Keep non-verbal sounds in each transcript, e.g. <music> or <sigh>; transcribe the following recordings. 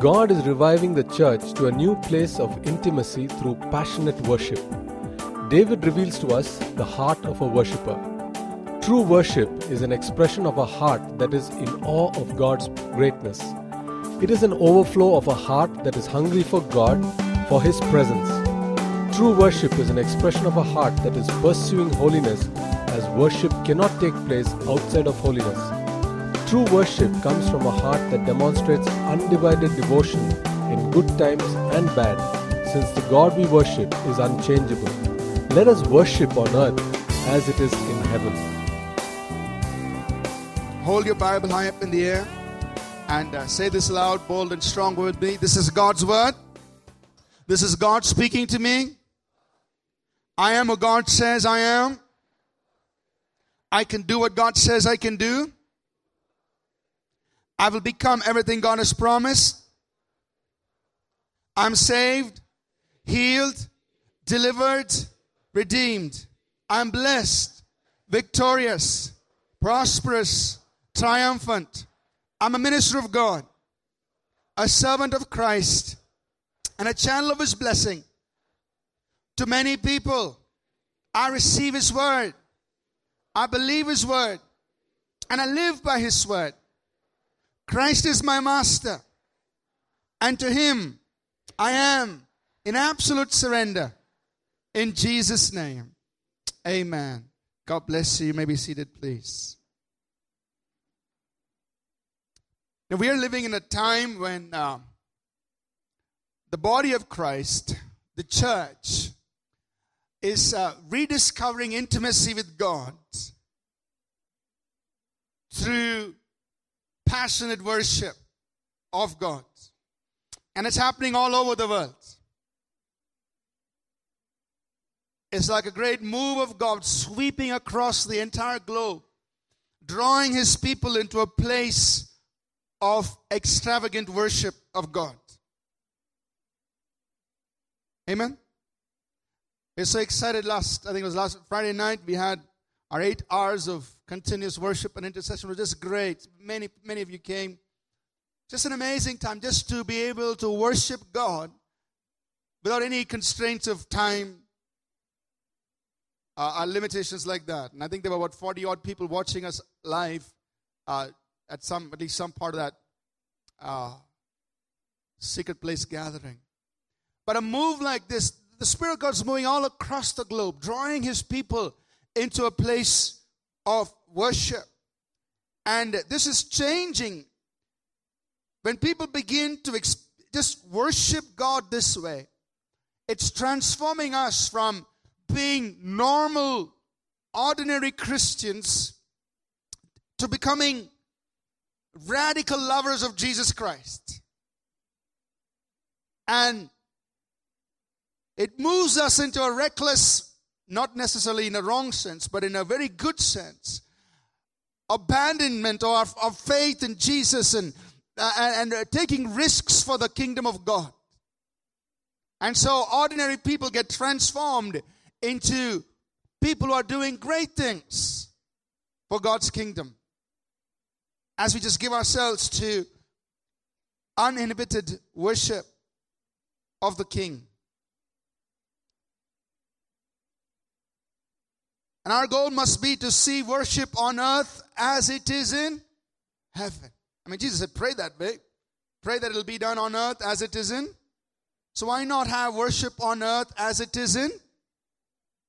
God is reviving the church to a new place of intimacy through passionate worship. David reveals to us the heart of a worshipper. True worship is an expression of a heart that is in awe of God's greatness. It is an overflow of a heart that is hungry for God, for His presence. True worship is an expression of a heart that is pursuing holiness, as worship cannot take place outside of holiness. True worship comes from a heart that demonstrates undivided devotion in good times and bad, since the God we worship is unchangeable. Let us worship on earth as it is in heaven. Hold your Bible high up in the air and uh, say this loud, bold, and strong with me. This is God's word. This is God speaking to me. I am who God says I am. I can do what God says I can do. I will become everything God has promised. I'm saved, healed, delivered, redeemed. I'm blessed, victorious, prosperous, triumphant. I'm a minister of God, a servant of Christ, and a channel of His blessing to many people. I receive His word, I believe His word, and I live by His word. Christ is my master, and to him I am in absolute surrender. In Jesus' name, amen. God bless you. You may be seated, please. Now, we are living in a time when uh, the body of Christ, the church, is uh, rediscovering intimacy with God through passionate worship of God. And it's happening all over the world. It's like a great move of God sweeping across the entire globe, drawing his people into a place of extravagant worship of God. Amen. We're so excited last, I think it was last Friday night, we had our eight hours of continuous worship and intercession was just great. Many, many of you came. Just an amazing time just to be able to worship God without any constraints of time uh, or limitations like that. And I think there were about 40 odd people watching us live uh, at some, at least some part of that uh, secret place gathering. But a move like this, the Spirit of God's moving all across the globe, drawing His people into a place of worship. And this is changing. When people begin to ex- just worship God this way, it's transforming us from being normal, ordinary Christians to becoming radical lovers of Jesus Christ. And it moves us into a reckless, not necessarily in a wrong sense, but in a very good sense, abandonment of, of faith in Jesus and, uh, and, and taking risks for the kingdom of God. And so ordinary people get transformed into people who are doing great things for God's kingdom. As we just give ourselves to uninhibited worship of the King. And our goal must be to see worship on earth as it is in heaven. I mean, Jesus said, pray that way. Pray that it'll be done on earth as it is in. So why not have worship on earth as it is in?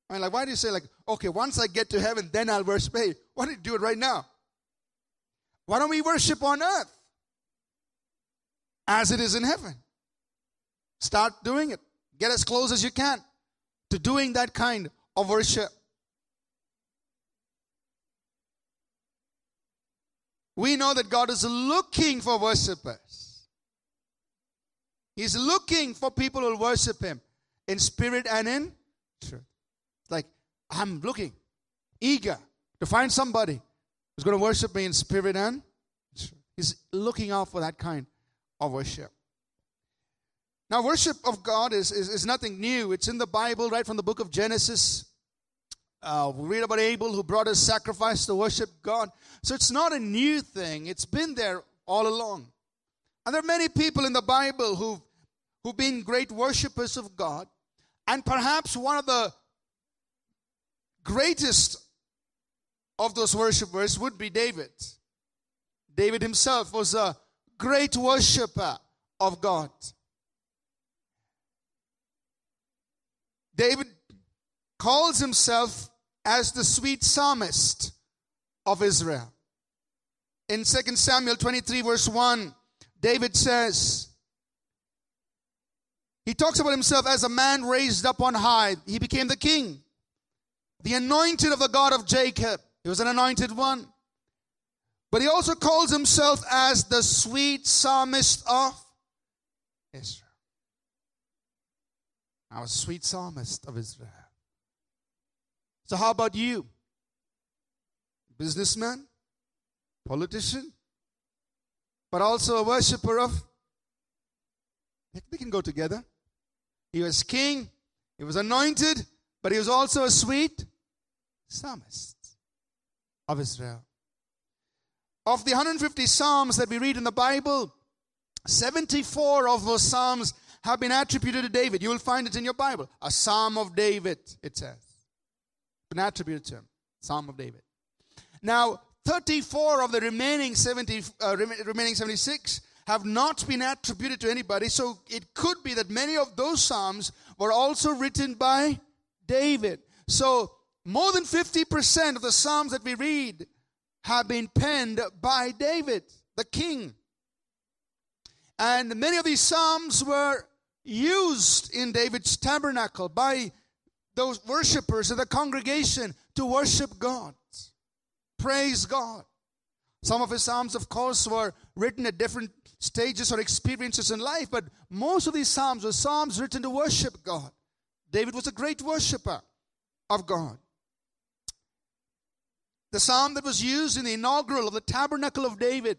I mean, like, why do you say, like, okay, once I get to heaven, then I'll worship? Hey, why don't you do it right now? Why don't we worship on earth as it is in heaven? Start doing it. Get as close as you can to doing that kind of worship. We know that God is looking for worshippers. He's looking for people who will worship Him in spirit and in truth. Like, I'm looking, eager to find somebody who's going to worship me in spirit and truth. He's looking out for that kind of worship. Now, worship of God is, is, is nothing new. It's in the Bible, right from the book of Genesis. Uh, we read about Abel who brought his sacrifice to worship God. So it's not a new thing, it's been there all along. And there are many people in the Bible who've, who've been great worshippers of God. And perhaps one of the greatest of those worshippers would be David. David himself was a great worshiper of God. David calls himself as the sweet psalmist of Israel. In 2 Samuel 23, verse 1, David says, he talks about himself as a man raised up on high. He became the king, the anointed of the God of Jacob. He was an anointed one. But he also calls himself as the sweet psalmist of Israel. I was sweet psalmist of Israel. So, how about you? Businessman, politician, but also a worshiper of. They can go together. He was king, he was anointed, but he was also a sweet psalmist of Israel. Of the 150 psalms that we read in the Bible, 74 of those psalms have been attributed to David. You will find it in your Bible. A psalm of David, it says. Been attributed to him. Psalm of David. Now, 34 of the remaining 70, uh, remaining 76 have not been attributed to anybody. So it could be that many of those psalms were also written by David. So more than 50% of the psalms that we read have been penned by David, the king. And many of these psalms were used in David's tabernacle by those worshippers in the congregation to worship God. Praise God. Some of his psalms, of course, were written at different stages or experiences in life, but most of these psalms were psalms written to worship God. David was a great worshiper of God. The psalm that was used in the inaugural of the tabernacle of David,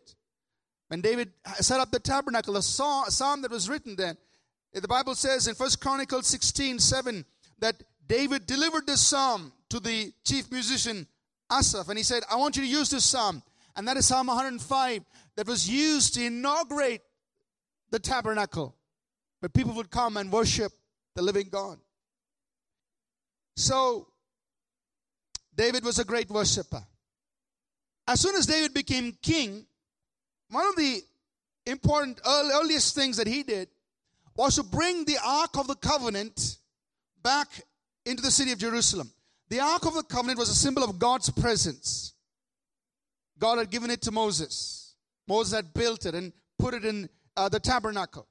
when David set up the tabernacle, a psalm that was written then, the Bible says in First Chronicles 16 7 that David delivered this psalm to the chief musician Asaph, and he said, I want you to use this psalm. And that is Psalm 105 that was used to inaugurate the tabernacle where people would come and worship the living God. So, David was a great worshiper. As soon as David became king, one of the important earliest things that he did was to bring the Ark of the Covenant back into the city of Jerusalem. The Ark of the Covenant was a symbol of God's presence. God had given it to Moses. Moses had built it and put it in uh, the tabernacle.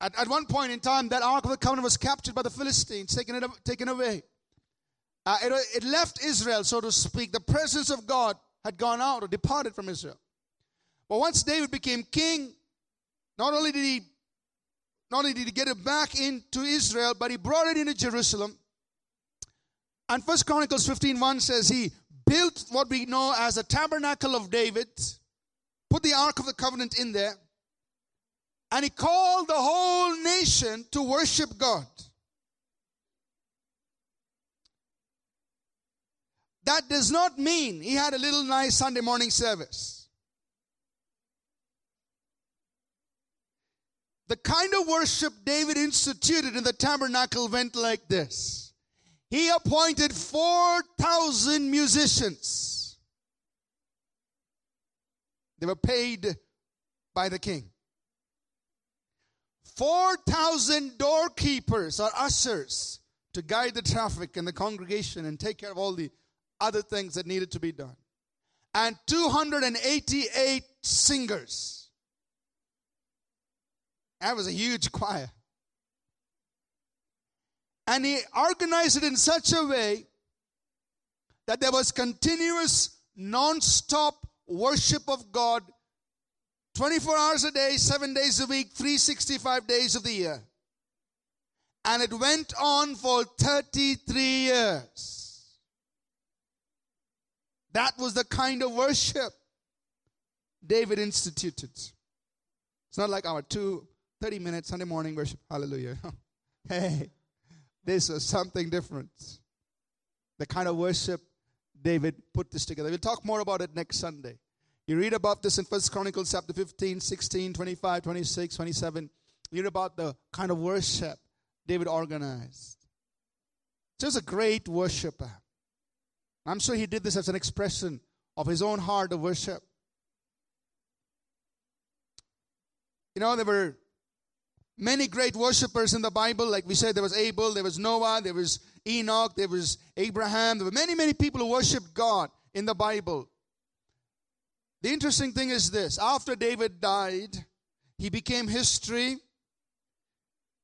At, at one point in time, that Ark of the Covenant was captured by the Philistines, taken, it, taken away. Uh, it, it left Israel, so to speak. The presence of God had gone out or departed from Israel. But once David became king, not only did he not only did he get it back into Israel, but he brought it into Jerusalem. And First Chronicles 15 1 says he built what we know as the tabernacle of David, put the Ark of the Covenant in there, and he called the whole nation to worship God. That does not mean he had a little nice Sunday morning service. The kind of worship David instituted in the tabernacle went like this he appointed 4,000 musicians. They were paid by the king. 4,000 doorkeepers or ushers to guide the traffic in the congregation and take care of all the other things that needed to be done. And 288 singers. That was a huge <laughs> choir. And he organized it in such a way that there was continuous, non stop worship of God 24 hours a day, seven days a week, 365 days of the year. And it went on for 33 years. That was the kind of worship David instituted. It's not like our two 30 minute Sunday morning worship. Hallelujah. <laughs> hey. This was something different. The kind of worship David put this together. We'll talk more about it next Sunday. You read about this in First Chronicles chapter 15, 16, 25, 26, 27. You read about the kind of worship David organized. So he was a great worshiper. I'm sure he did this as an expression of his own heart of worship. You know, there were many great worshippers in the Bible. Like we said, there was Abel, there was Noah, there was Enoch, there was Abraham. There were many, many people who worshiped God in the Bible. The interesting thing is this after David died, he became history.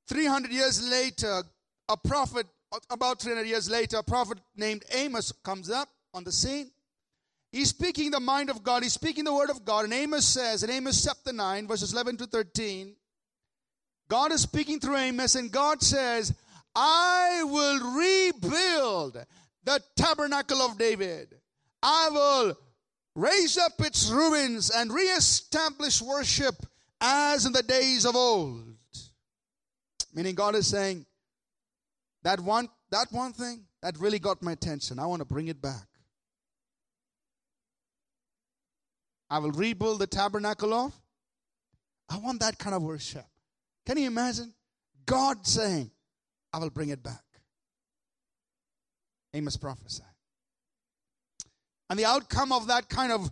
300 years later, a prophet, about 300 years later, a prophet named Amos comes up on the scene. He's speaking the mind of God. He's speaking the word of God. And Amos says, in Amos chapter 9, verses 11 to 13, God is speaking through Amos, and God says, I will rebuild the tabernacle of David. I will raise up its ruins and reestablish worship as in the days of old. Meaning God is saying, that one, that one thing that really got my attention, I want to bring it back. I will rebuild the tabernacle of. I want that kind of worship. Can you imagine? God saying, I will bring it back. Amos prophesied. And the outcome of that kind of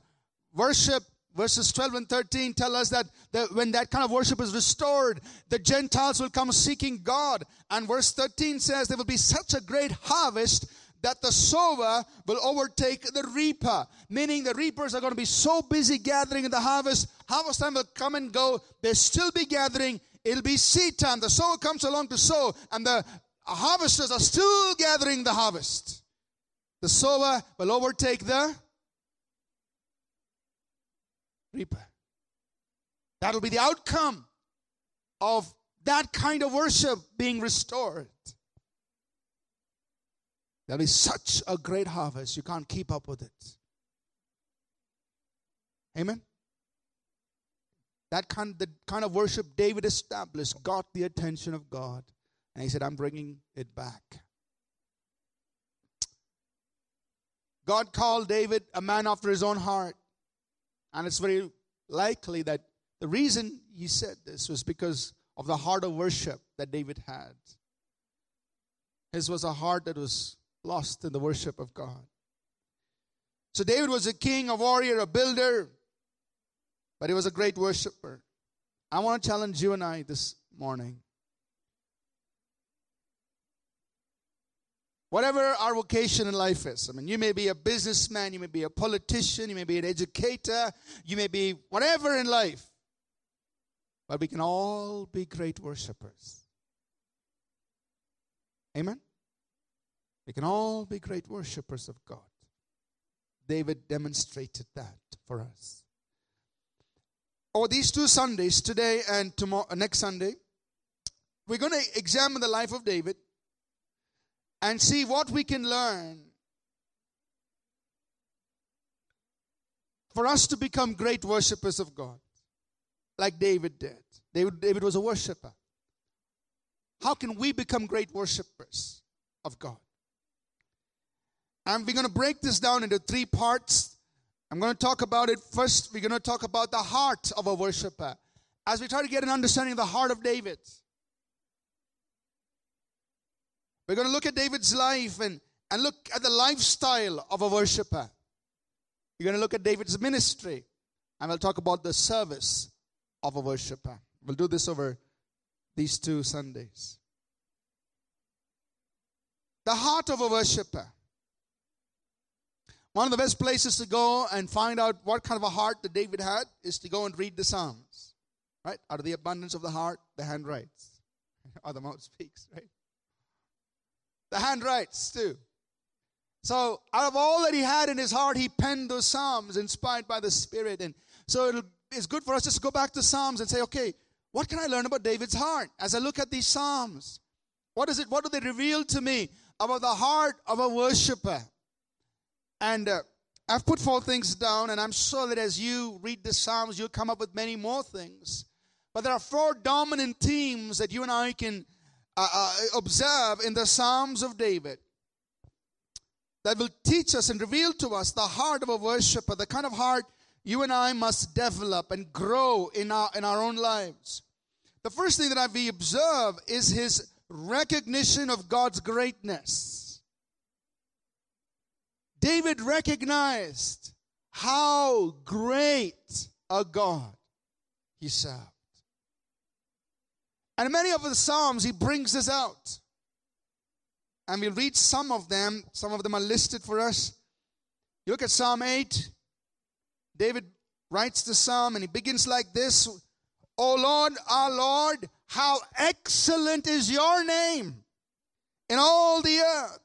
worship, verses 12 and 13 tell us that the, when that kind of worship is restored, the Gentiles will come seeking God. And verse 13 says there will be such a great harvest that the sower will overtake the reaper. Meaning the reapers are going to be so busy gathering in the harvest. Harvest time will come and go. They'll still be gathering. It'll be seed time. The sower comes along to sow, and the harvesters are still gathering the harvest. The sower will overtake the reaper. That'll be the outcome of that kind of worship being restored. There'll be such a great harvest, you can't keep up with it. Amen? That kind, the kind of worship David established got the attention of God. And he said, I'm bringing it back. God called David a man after his own heart. And it's very likely that the reason he said this was because of the heart of worship that David had. His was a heart that was lost in the worship of God. So David was a king, a warrior, a builder, but he was a great worshiper. I want to challenge you and I this morning. Whatever our vocation in life is, I mean, you may be a businessman, you may be a politician, you may be an educator, you may be whatever in life, but we can all be great worshipers. Amen? We can all be great worshippers of God. David demonstrated that for us. Over these two Sundays, today and tomorrow, uh, next Sunday, we're going to examine the life of David and see what we can learn for us to become great worshippers of God, like David did. David, David was a worshiper. How can we become great worshippers of God? And we're going to break this down into three parts. I'm going to talk about it first. We're going to talk about the heart of a worshiper as we try to get an understanding of the heart of David. We're going to look at David's life and, and look at the lifestyle of a worshiper. We're going to look at David's ministry and we'll talk about the service of a worshiper. We'll do this over these two Sundays. The heart of a worshiper. One of the best places to go and find out what kind of a heart that David had is to go and read the Psalms. Right? Out of the abundance of the heart, the hand writes. <laughs> or the mouth speaks, right? The hand writes too. So, out of all that he had in his heart, he penned those Psalms inspired by the Spirit. And so, it's good for us just to go back to Psalms and say, okay, what can I learn about David's heart as I look at these Psalms? What is it? What do they reveal to me about the heart of a worshiper? And uh, I've put four things down, and I'm sure that as you read the Psalms, you'll come up with many more things. But there are four dominant themes that you and I can uh, uh, observe in the Psalms of David that will teach us and reveal to us the heart of a worshiper, the kind of heart you and I must develop and grow in our, in our own lives. The first thing that we observe is his recognition of God's greatness. David recognized how great a God he served. And many of the Psalms, he brings this out. And we'll read some of them. Some of them are listed for us. You look at Psalm 8. David writes the psalm and he begins like this O Lord, our Lord, how excellent is your name in all the earth,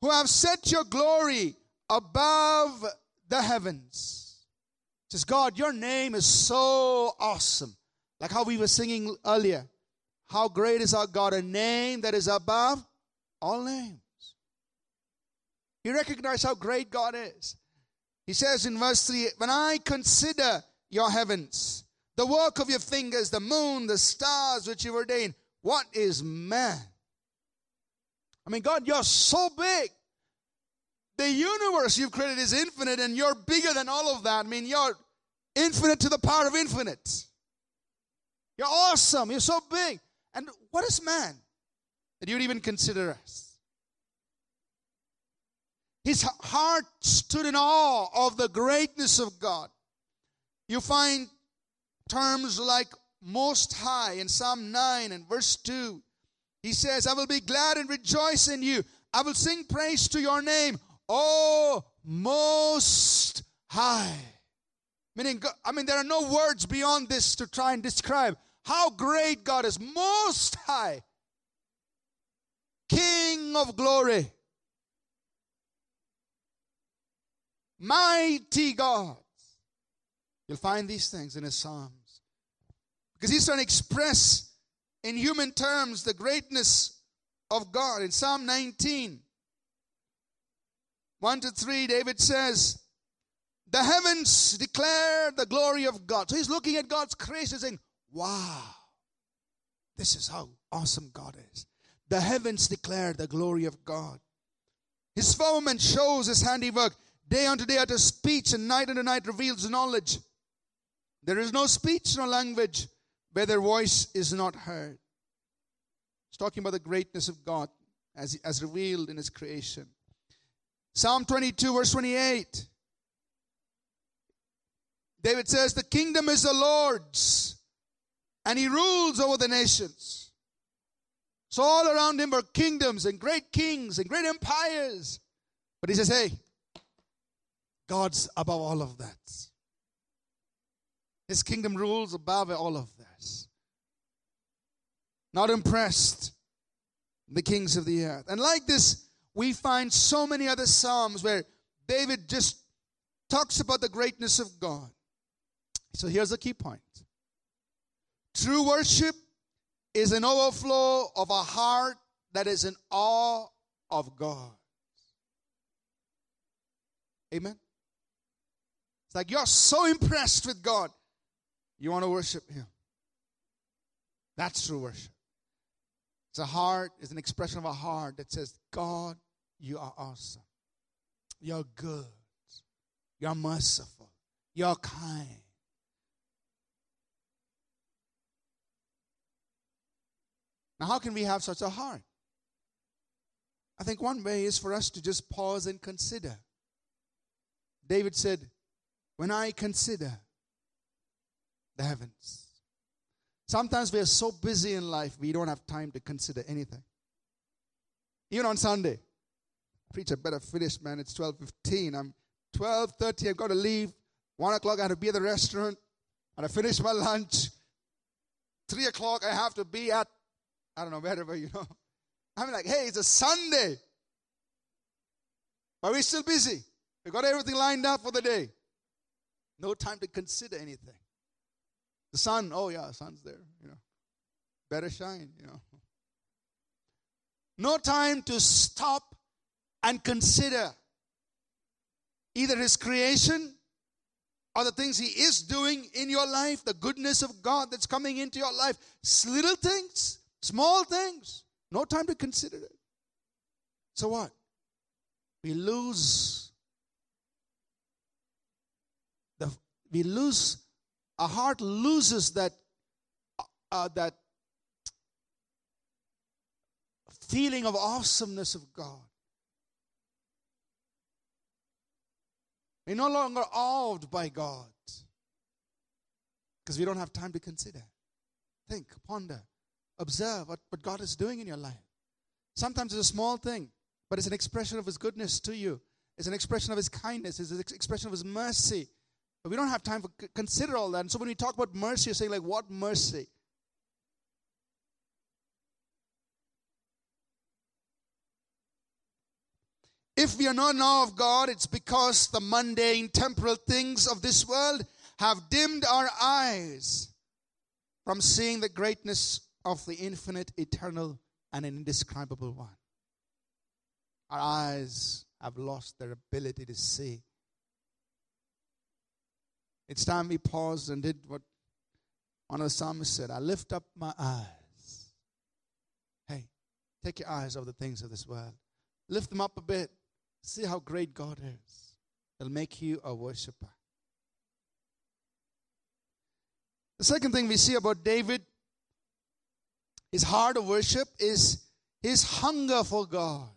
who have set your glory above the heavens. says, God, your name is so awesome. Like how we were singing earlier. How great is our God, a name that is above all names. You recognize how great God is. He says in verse 3 When I consider your heavens, the work of your fingers, the moon, the stars which you ordained, what is man? I mean, God, you're so big. The universe you've created is infinite and you're bigger than all of that. I mean, you're infinite to the power of infinite. You're awesome. You're so big. And what is man that you'd even consider us? His heart stood in awe of the greatness of God. You find terms like most high in Psalm 9 and verse 2. He says, I will be glad and rejoice in you. I will sing praise to your name, oh most high. Meaning, I mean, there are no words beyond this to try and describe how great God is. Most high, King of glory. Mighty God. You'll find these things in his Psalms. Because he's trying to express in human terms the greatness of God. In Psalm 19, 1 to 3, David says, The heavens declare the glory of God. So he's looking at God's creation saying, Wow, this is how awesome God is. The heavens declare the glory of God. His firmament shows his handiwork. Day unto day utters speech, and night unto night reveals knowledge. There is no speech nor language where their voice is not heard. It's talking about the greatness of God as, as revealed in His creation. Psalm 22, verse 28. David says, The kingdom is the Lord's, and He rules over the nations. So all around Him are kingdoms and great kings and great empires. But He says, Hey, God's above all of that. His kingdom rules above all of Not impressed, the kings of the earth. And like this, we find so many other Psalms where David just talks about the greatness of God. So here's the key point true worship is an overflow of a heart that is in awe of God. Amen. It's like you're so impressed with God, you want to worship Him. That's true worship. It's a heart, it's an expression of a heart that says, God, you are awesome. You're good. You're merciful. You're kind. Now, how can we have such a heart? I think one way is for us to just pause and consider. David said, when I consider the heavens. Sometimes we are so busy in life, we don't have time to consider anything. Even on Sunday, preacher better finish, man. It's 12.15. I'm 12.30, I've got to leave. 1 o'clock, I have to be at the restaurant. And I finish my lunch. 3 o'clock, I have to be at, I don't know, wherever, you know. I'm like, hey, it's a Sunday. But we're still busy. We've got everything lined up for the day. No time to consider anything. The sun, oh yeah, sun's there, you know. Better shine, you know. No time to stop and consider either his creation or the things he is doing in your life, the goodness of God that's coming into your life. Little things, small things. No time to consider it. So what? We lose the we lose, our heart loses that, uh, that feeling of awesomeness of God. We're no longer awed by God because we don't have time to consider. Think, ponder, observe what, what God is doing in your life. Sometimes it's a small thing, but it's an expression of His goodness to you. It's an expression of His kindness. It's an expression of His mercy. But we don't have time to consider all that. And so when we talk about mercy, you're saying, like, what mercy? If we are not awe of God, it's because the mundane, temporal things of this world have dimmed our eyes from seeing the greatness of the infinite, eternal, and indescribable one. Our eyes have lost their ability to see. It's time we paused and did what one of the psalmists said I lift up my eyes. Hey, take your eyes off the things of this world, lift them up a bit. See how great God is. It'll make you a worshiper. The second thing we see about David, his heart of worship, is his hunger for God.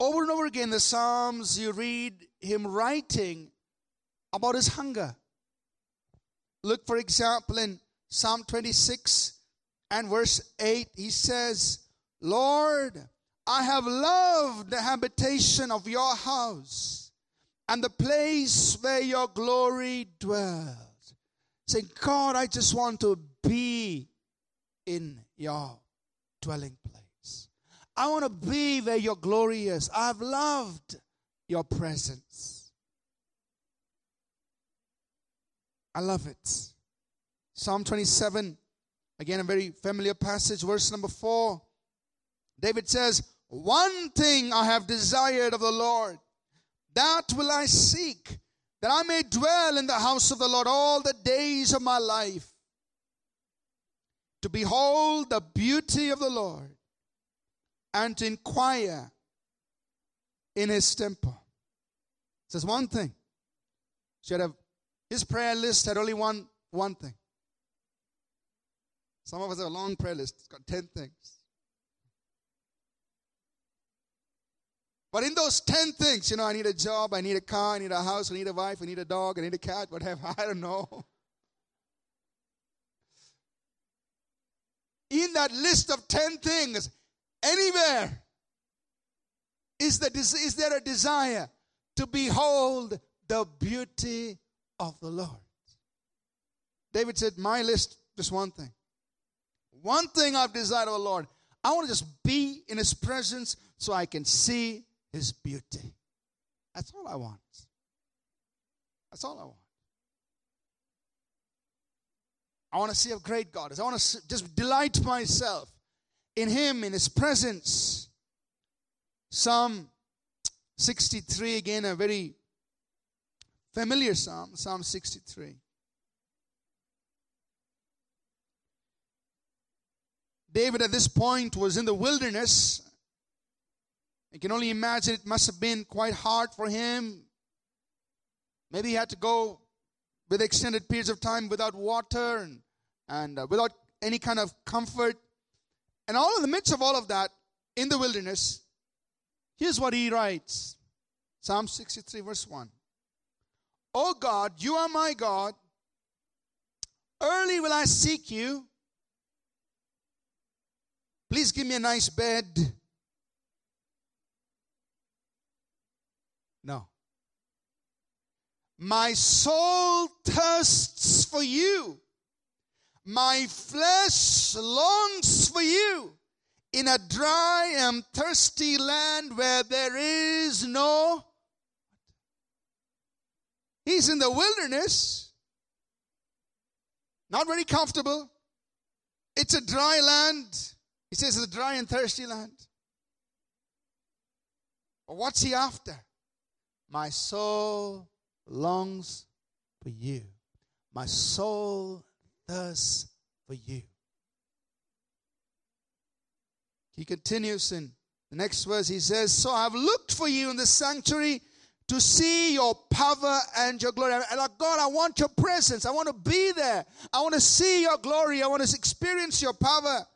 Over and over again, the Psalms, you read him writing about his hunger. Look, for example, in Psalm 26 and verse 8, he says, Lord, I have loved the habitation of your house and the place where your glory dwells. Saying, God, I just want to be in your dwelling place. I want to be where your glory is. I've loved your presence. I love it. Psalm 27, again, a very familiar passage, verse number 4. David says, One thing I have desired of the Lord, that will I seek, that I may dwell in the house of the Lord all the days of my life, to behold the beauty of the Lord and to inquire in his temple. Says one thing. Should have his prayer list had only one one thing. Some of us have a long prayer list. It's got ten things. But in those 10 things, you know, I need a job, I need a car, I need a house, I need a wife, I need a dog, I need a cat, whatever, <laughs> I don't know. In that list of 10 things, anywhere, is, the, is there a desire to behold the beauty of the Lord? David said, My list, just one thing. One thing I've desired of the Lord. I want to just be in His presence so I can see his beauty. That's all I want. That's all I want. I want to see how great God is. I want to just delight myself in Him, in His presence. Psalm 63, again, a very familiar psalm, Psalm 63. David at this point was in the wilderness I can only imagine it must have been quite hard for him. Maybe he had to go with extended periods of time without water and, and uh, without any kind of comfort. And all in the midst of all of that, in the wilderness, here's what he writes Psalm 63, verse 1. Oh God, you are my God. Early will I seek you. Please give me a nice bed No. My soul thirsts for you. My flesh longs for you in a dry and thirsty land where there is no. He's in the wilderness, not very comfortable. It's a dry land. He says it's a dry and thirsty land. But what's he after? My soul longs for you. My soul thirsts for you. He continues in the next verse. He says, So I've looked for you in the sanctuary to see your power and your glory. And like, God, I want your presence. I want to be there. I want to see your glory. I want to experience your power.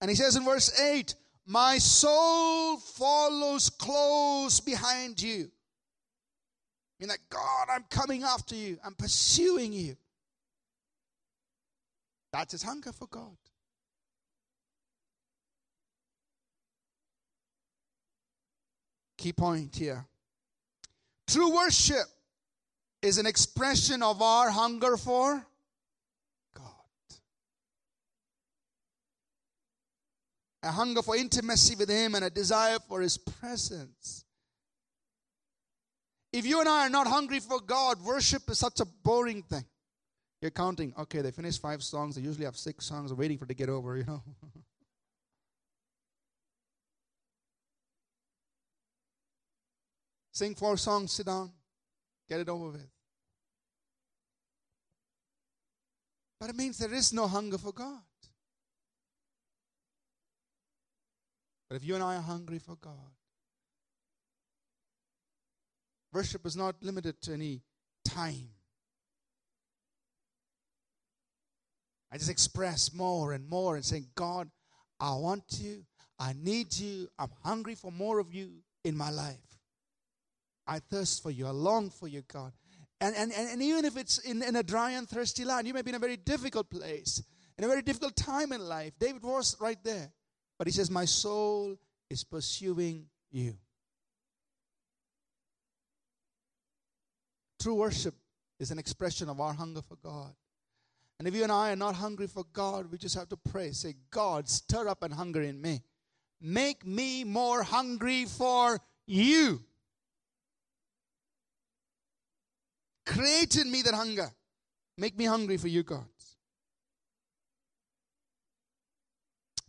And he says in verse 8, My soul follows close behind you. I mean, that God, I'm coming after you, I'm pursuing you. That's his hunger for God. Key point here. True worship is an expression of our hunger for God. A hunger for intimacy with Him and a desire for His presence. If you and I are not hungry for God, worship is such a boring thing. You're counting, okay, they finished five songs. They usually have six songs waiting for it to get over, you know. <laughs> Sing four songs, sit down, get it over with. But it means there is no hunger for God. But if you and I are hungry for God, worship is not limited to any time. I just express more and more and saying, God, I want you. I need you. I'm hungry for more of you in my life. I thirst for you. I long for you, God. And, and, and even if it's in, in a dry and thirsty land, you may be in a very difficult place, in a very difficult time in life. David was right there. But he says, My soul is pursuing you. True worship is an expression of our hunger for God. And if you and I are not hungry for God, we just have to pray. Say, God, stir up an hunger in me. Make me more hungry for you. Create in me that hunger. Make me hungry for you, God.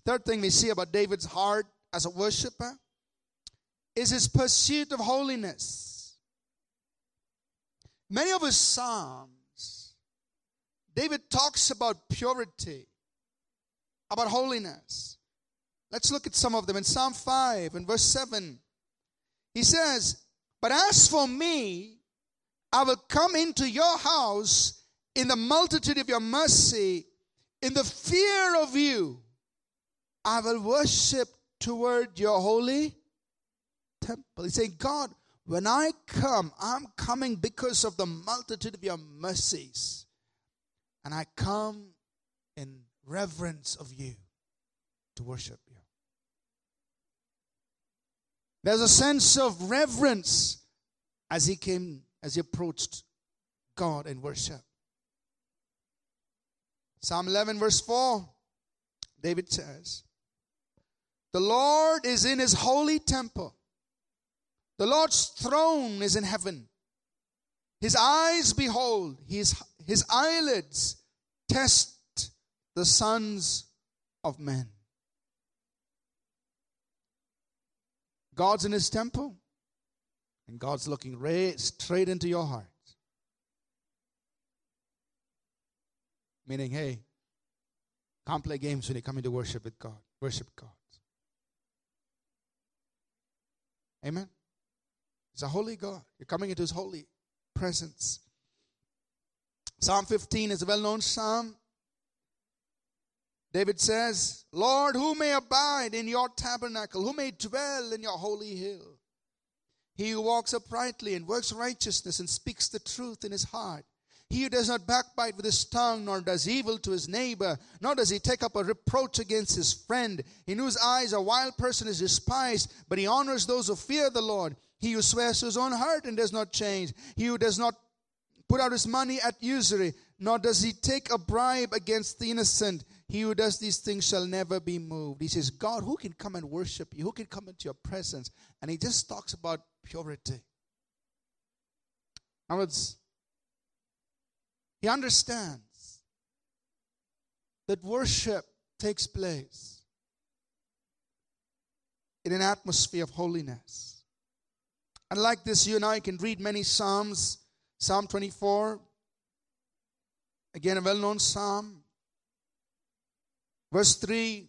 Third thing we see about David's heart as a worshiper is his pursuit of holiness. Many of his psalms, David talks about purity, about holiness. Let's look at some of them. In Psalm 5 and verse 7, he says, But as for me, I will come into your house in the multitude of your mercy, in the fear of you. I will worship toward your holy temple. He's saying, God, when I come, I'm coming because of the multitude of your mercies. And I come in reverence of you to worship you. There's a sense of reverence as he came as he approached God in worship. Psalm 11, verse 4, David says, The Lord is in his holy temple. The Lord's throne is in heaven. His eyes behold, his, his eyelids test the sons of men. God's in his temple. And God's looking right, straight into your heart. Meaning, hey, can't play games when you come into worship with God. Worship God. Amen. It's a holy God. You're coming into his holy presence. Psalm 15 is a well known psalm. David says, Lord, who may abide in your tabernacle? Who may dwell in your holy hill? He who walks uprightly and works righteousness and speaks the truth in his heart. He who does not backbite with his tongue, nor does evil to his neighbor, nor does he take up a reproach against his friend, in whose eyes a wild person is despised, but he honors those who fear the Lord. He who swears to his own heart and does not change. He who does not put out his money at usury, nor does he take a bribe against the innocent. He who does these things shall never be moved. He says, God, who can come and worship you? Who can come into your presence? And he just talks about purity. Now it's he understands that worship takes place in an atmosphere of holiness. And like this, you and I can read many Psalms. Psalm 24, again, a well known psalm. Verse 3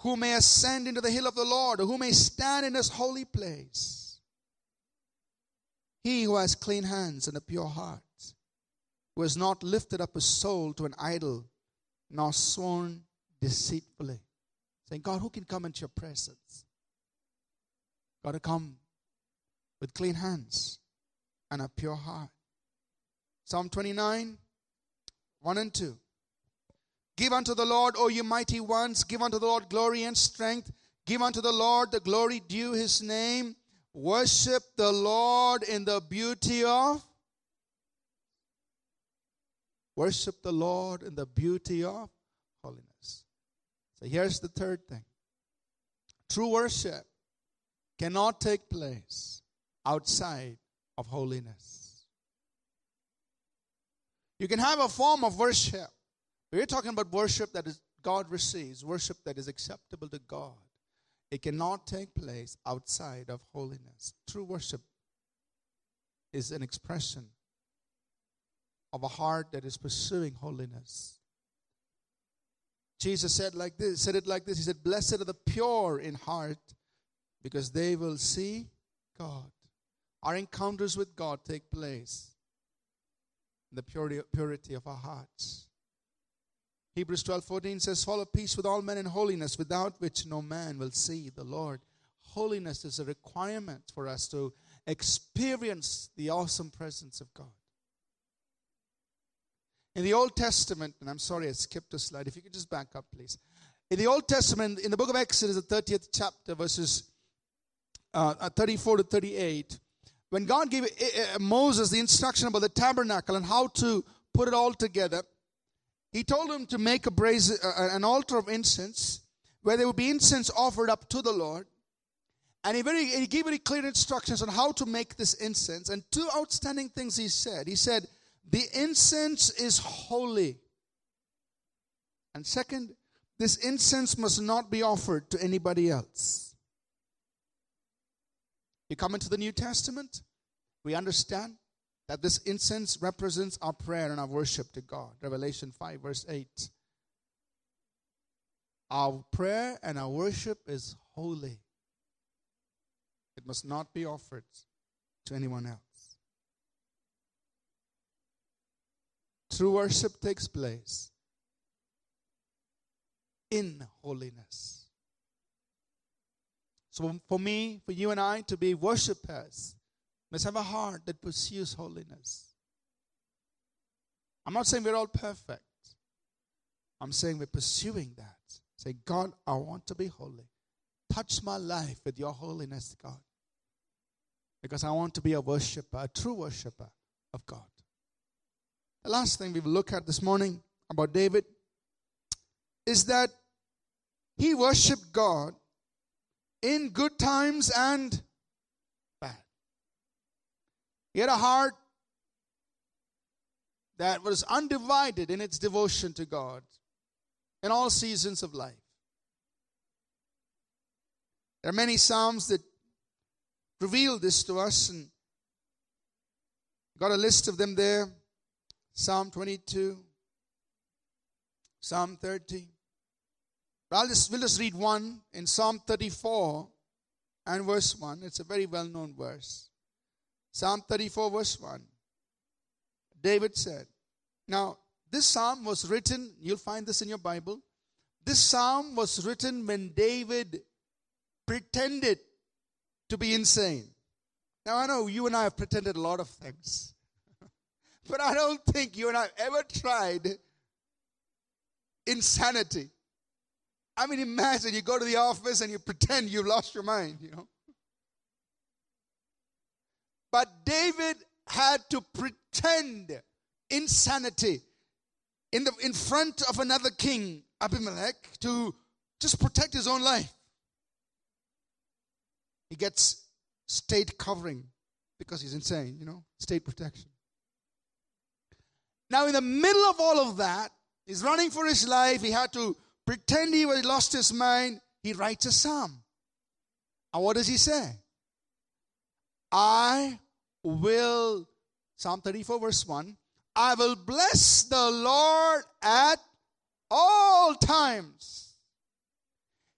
Who may ascend into the hill of the Lord, or who may stand in his holy place? He who has clean hands and a pure heart, who has not lifted up his soul to an idol, nor sworn deceitfully. Saying, God, who can come into your presence? Got to come with clean hands and a pure heart. Psalm 29, 1 and 2. Give unto the Lord, O you mighty ones, give unto the Lord glory and strength. Give unto the Lord the glory due his name. Worship the Lord in the beauty of. Worship the Lord in the beauty of holiness. So here's the third thing true worship cannot take place outside of holiness. You can have a form of worship. But we're talking about worship that is God receives, worship that is acceptable to God. It cannot take place outside of holiness. True worship is an expression of a heart that is pursuing holiness. Jesus said like this, said it like this. He said, Blessed are the pure in heart, because they will see God. Our encounters with God take place in the purity, purity of our hearts. Hebrews 12 14 says, Follow peace with all men in holiness, without which no man will see the Lord. Holiness is a requirement for us to experience the awesome presence of God. In the Old Testament, and I'm sorry I skipped a slide, if you could just back up, please. In the Old Testament, in the book of Exodus, the 30th chapter, verses uh, uh 34 to 38, when God gave uh, uh, Moses the instruction about the tabernacle and how to put it all together, he told him to make a brazen, uh, an altar of incense where there would be incense offered up to the Lord. And he, very, he gave very clear instructions on how to make this incense. And two outstanding things he said. He said, the incense is holy. And second, this incense must not be offered to anybody else. You come into the New Testament, we understand that this incense represents our prayer and our worship to God. Revelation 5, verse 8. Our prayer and our worship is holy, it must not be offered to anyone else. True worship takes place in holiness. So, for me, for you and I to be worshipers, must have a heart that pursues holiness. I'm not saying we're all perfect. I'm saying we're pursuing that. Say, God, I want to be holy. Touch my life with your holiness, God. Because I want to be a worshiper, a true worshiper of God. The last thing we will look at this morning about David is that he worshiped God in good times and. He had a heart that was undivided in its devotion to God in all seasons of life. There are many Psalms that reveal this to us, and got a list of them there. Psalm 22, Psalm 30. I'll just, we'll just read one in Psalm 34 and verse 1. It's a very well known verse. Psalm 34, verse 1. David said, Now, this psalm was written, you'll find this in your Bible. This psalm was written when David pretended to be insane. Now, I know you and I have pretended a lot of things. <laughs> But I don't think you and I have ever tried insanity. I mean, imagine you go to the office and you pretend you've lost your mind, you know. But David had to pretend insanity in, the, in front of another king, Abimelech, to just protect his own life. He gets state covering because he's insane, you know, state protection. Now, in the middle of all of that, he's running for his life. He had to pretend he was lost his mind. He writes a psalm. And what does he say? I will, Psalm 34, verse 1, I will bless the Lord at all times.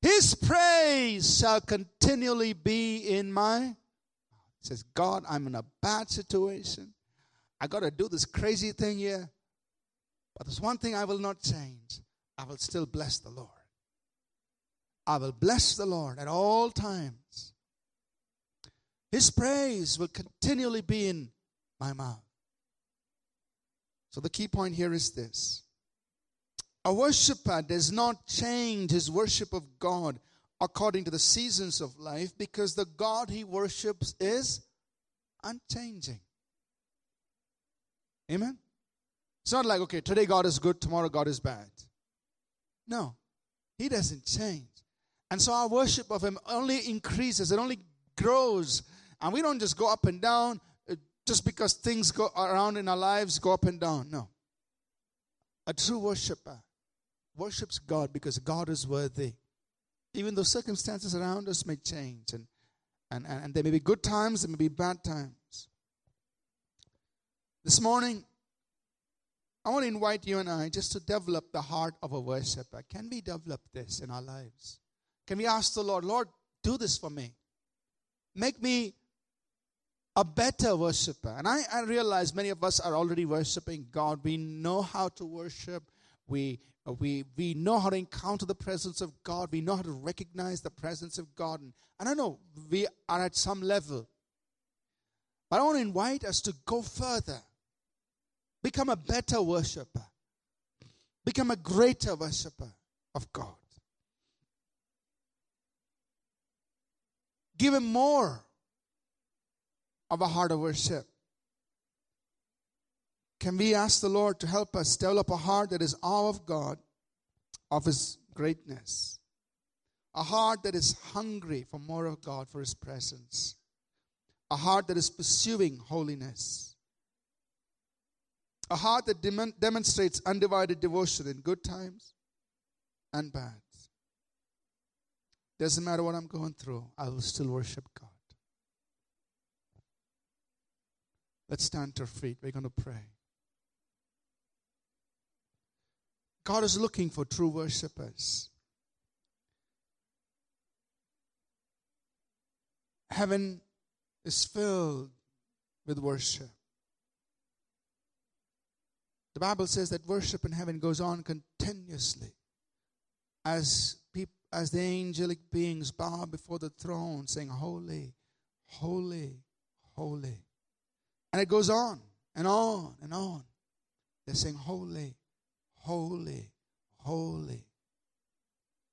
His praise shall continually be in my. Says, God, I'm in a bad situation. I got to do this crazy thing here. But there's one thing I will not change. I will still bless the Lord. I will bless the Lord at all times. His praise will continually be in my mouth. So the key point here is this a worshiper does not change his worship of God according to the seasons of life because the God he worships is unchanging. Amen? It's not like, okay, today God is good, tomorrow God is bad. No, he doesn't change. And so our worship of him only increases, it only grows. And we don't just go up and down uh, just because things go around in our lives go up and down. No. A true worshiper worships God because God is worthy. Even though circumstances around us may change and, and, and there may be good times, there may be bad times. This morning, I want to invite you and I just to develop the heart of a worshiper. Can we develop this in our lives? Can we ask the Lord, Lord, do this for me? Make me a better worshiper. And I, I realize many of us are already worshiping God. We know how to worship. We, we, we know how to encounter the presence of God. We know how to recognize the presence of God. And, and I know we are at some level. But I want to invite us to go further. Become a better worshiper. Become a greater worshiper of God. Give Him more of a heart of worship. Can we ask the Lord to help us develop a heart that is awe of God, of His greatness? A heart that is hungry for more of God, for His presence. A heart that is pursuing holiness. A heart that dem- demonstrates undivided devotion in good times and bad. Doesn't matter what I'm going through, I will still worship God. Let's stand to our feet. We're going to pray. God is looking for true worshippers. Heaven is filled with worship. The Bible says that worship in heaven goes on continuously as people as the angelic beings bow before the throne, saying, Holy, holy, holy. And it goes on and on and on. They're saying, Holy, holy, holy,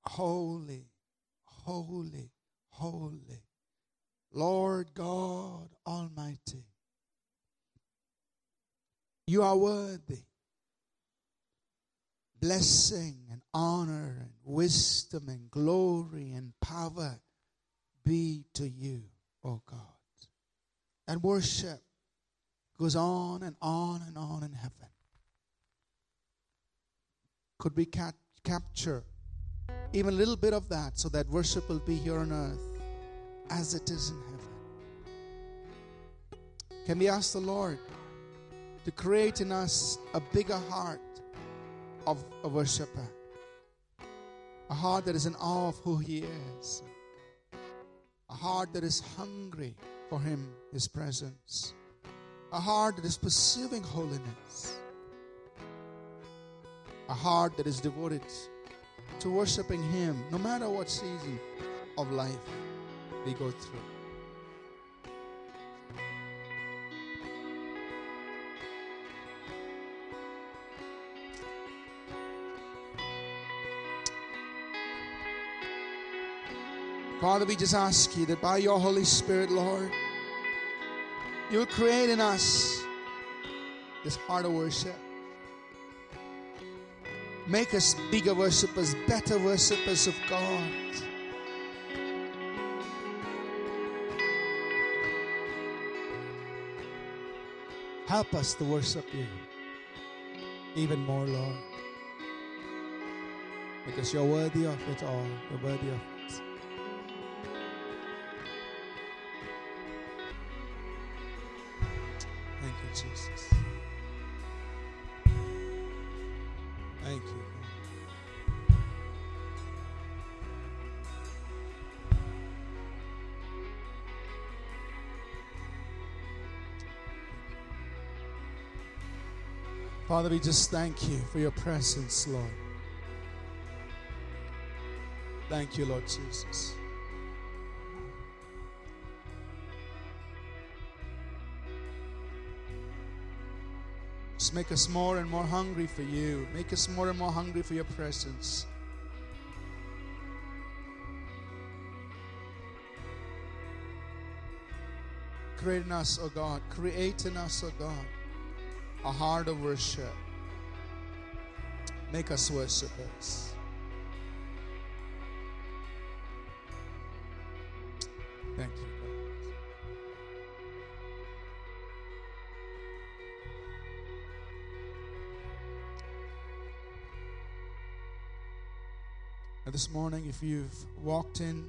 holy, holy, holy. Lord God Almighty, you are worthy blessing and honor and wisdom and glory and power be to you, O God. And worship goes on and on and on in heaven. Could we cap- capture even a little bit of that so that worship will be here on earth as it is in heaven? Can we ask the Lord to create in us a bigger heart of a worshiper. A heart that is in awe of who He is. A heart that is hungry for Him, His presence. A heart that is pursuing holiness. A heart that is devoted to worshiping Him no matter what season of life we go through. Father, we just ask you that by your Holy Spirit, Lord, you will create in us this heart of worship. Make us bigger worshippers, better worshippers of God. Help us to worship you even more, Lord. Because you're worthy of it all. You're worthy of Father, we just thank you for your presence, Lord. Thank you, Lord Jesus. Just make us more and more hungry for you. Make us more and more hungry for your presence. Create in us, O oh God. Create in us, O oh God, a heart of worship. Make us worshipers. Thank you. Now, this morning, if you've walked in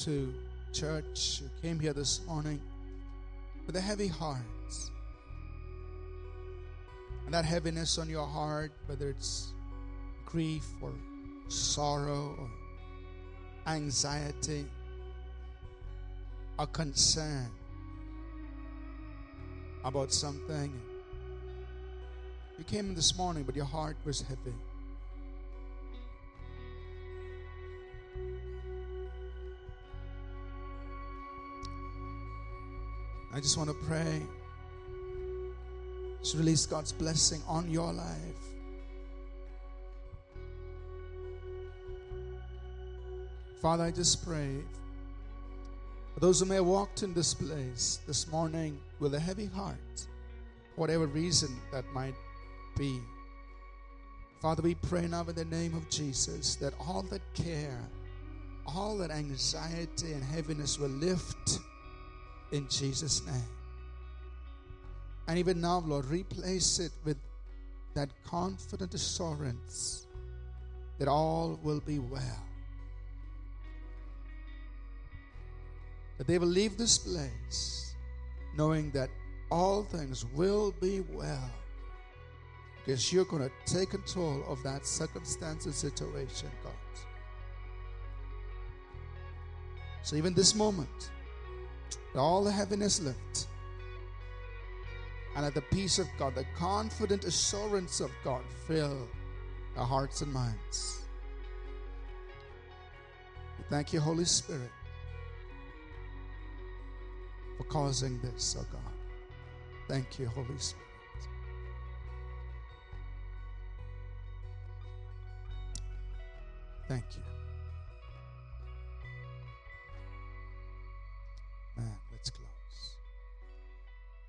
to church, came here this morning with a heavy heart, and that heaviness on your heart, whether it's grief or sorrow or anxiety, a concern about something. You came in this morning, but your heart was heavy. I just want to pray. Release God's blessing on your life. Father, I just pray for those who may have walked in this place this morning with a heavy heart, whatever reason that might be. Father, we pray now in the name of Jesus that all that care, all that anxiety and heaviness will lift in Jesus' name. And even now, Lord, replace it with that confident assurance that all will be well. That they will leave this place knowing that all things will be well because you're going to take control of that circumstance and situation, God. So, even this moment, all the heaviness lift. And let the peace of God, the confident assurance of God fill our hearts and minds. We thank you, Holy Spirit, for causing this, oh God. Thank you, Holy Spirit. Thank you.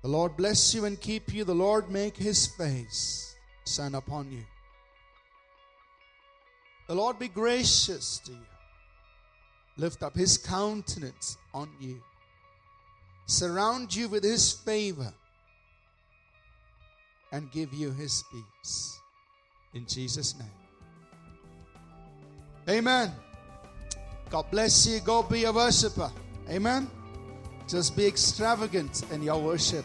The Lord bless you and keep you. The Lord make his face shine upon you. The Lord be gracious to you. Lift up his countenance on you. Surround you with his favor and give you his peace. In Jesus' name. Amen. God bless you. Go be a worshiper. Amen. Just be extravagant in your worship